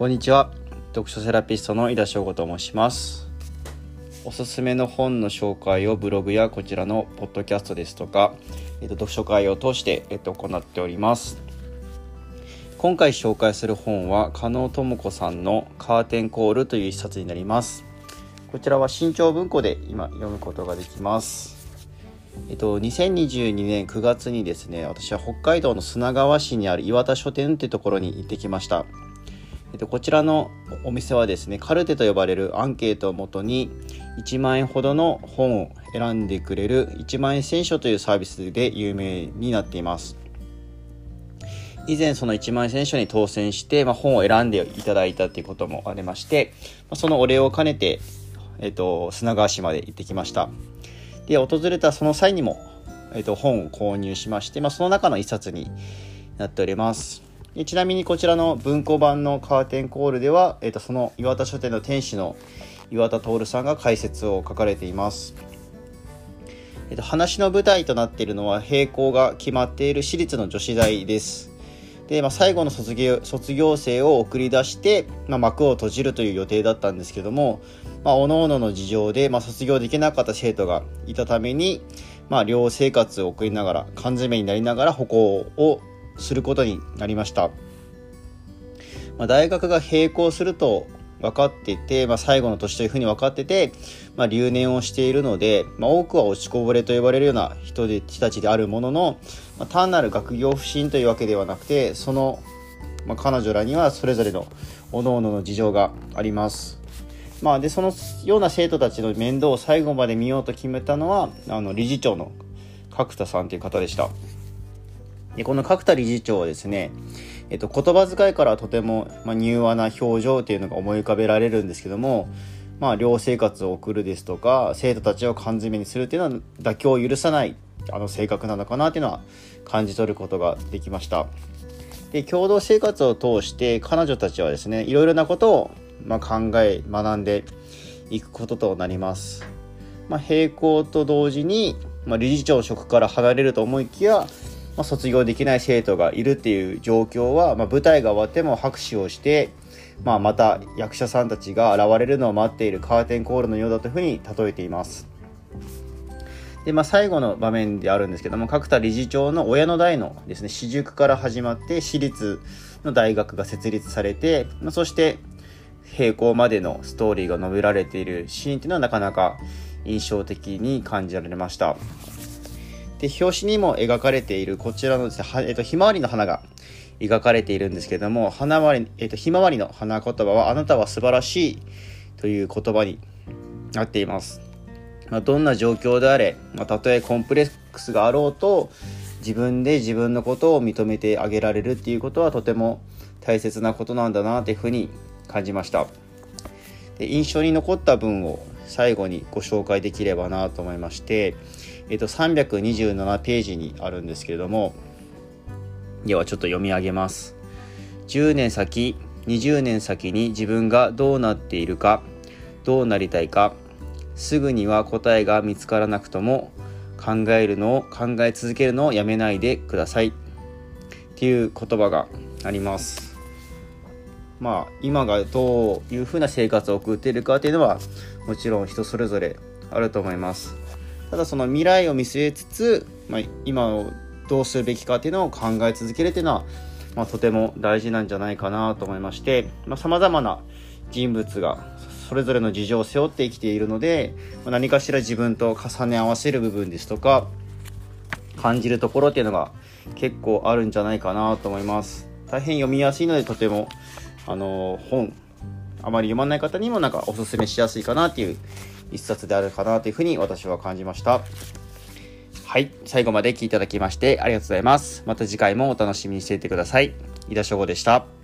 こんにちは。読書セラピストの井田翔吾と申します。おすすめの本の紹介をブログやこちらのポッドキャストですとか、えっと、読書会を通して、えっと、行っております。今回紹介する本は加納智子さんのカーテンコールという一冊になります。こちらは新潮文庫で今読むことができます。えっと、2022年9月にですね、私は北海道の砂川市にある岩田書店ってところに行ってきました。えっと、こちらのお店はですねカルテと呼ばれるアンケートをもとに1万円ほどの本を選んでくれる1万円選書というサービスで有名になっています。以前その1万円選書に当選して、まあ、本を選んでいただいたということもありまして、ま、そのお礼を兼ねて、えっと、砂川市まで行ってきました。で訪れたその際にも、えっと、本を購入しまして、まあ、その中の一冊になっております。ちなみにこちらの文庫版のカーテンコールでは、えー、とその岩田書店の店主の岩田徹さんが解説を書かれています。えー、と話の舞台となっているのは並行が決まっている私立の女子大です。で、まあ、最後の卒業卒業生を送り出して、まあ、幕を閉じるという予定だったんですけども、まあ、各々の事情で、まあ、卒業できなかった生徒がいたために、まあ、寮生活を送りながら缶詰になりながら歩行をすることになりました。まあ、大学が並行すると分かってて、まあ、最後の年というふうに分かってて、まあ、留年をしているので、まあ、多くは落ちこぼれと呼ばれるような人たちであるものの、まあ、単なる学業不振というわけではなくてその、まあ、彼女らにはそれぞれの各々の事情があります。まあ、でそのような生徒たちの面倒を最後まで見ようと決めたのはあの理事長の角田さんという方でした。でこの角田理事長はですね、えっと、言葉遣いからとても、まあ、柔和な表情というのが思い浮かべられるんですけども、まあ、寮生活を送るですとか生徒たちを缶詰にするっていうのは妥協を許さないあの性格なのかなっていうのは感じ取ることができました。で共同生活を通して彼女たちはですねいろいろなことを、まあ、考え学んでいくこととなります、まあ、並行と同時に、まあ、理事長職から離れると思いきやまあ、卒業できない生徒がいるっていう状況は、まあ、舞台が終わっても拍手をして、まあ、また役者さんたちが現れるのを待っているカーテンコールのようだというふうに例えています。で、まあ、最後の場面であるんですけども角田理事長の親の代のですね私塾から始まって私立の大学が設立されて、まあ、そして並行までのストーリーが述べられているシーンっていうのはなかなか印象的に感じられました。で、表紙にも描かれているこちらのですね、えっと、ひまわりの花が描かれているんですけども、花わり、えっと、ひまわりの花言葉は、あなたは素晴らしいという言葉になっています。まあ、どんな状況であれ、まあ、たとえコンプレックスがあろうと、自分で自分のことを認めてあげられるっていうことはとても大切なことなんだなというふうに感じました。で印象に残った文を最後にご紹介できればなと思いまして、えっと、327ページにあるんですけれどもではちょっと読み上げます。10年先20年先に自分がどうなっているかどうなりたいかすぐには答えが見つからなくとも考えるのを考え続けるのをやめないでください。っていう言葉があります。まあ今がどういうふうな生活を送っているかっていうのはもちろん人それぞれあると思います。ただその未来を見据えつつ、まあ、今をどうするべきかっていうのを考え続けるっていうのは、まあ、とても大事なんじゃないかなと思いましてさまざ、まな人物がそれぞれの事情を背負って生きているので、まあ、何かしら自分と重ね合わせる部分ですとか感じるところっていうのが結構あるんじゃないかなと思います。大変読みやすいのでとてもあの本あまり読まない方にもなんかおすすめしやすいかなっていう一冊であるかなというふうに私は感じました。はい。最後まで聞いていただきましてありがとうございます。また次回もお楽しみにしていてください。井田翔吾でした。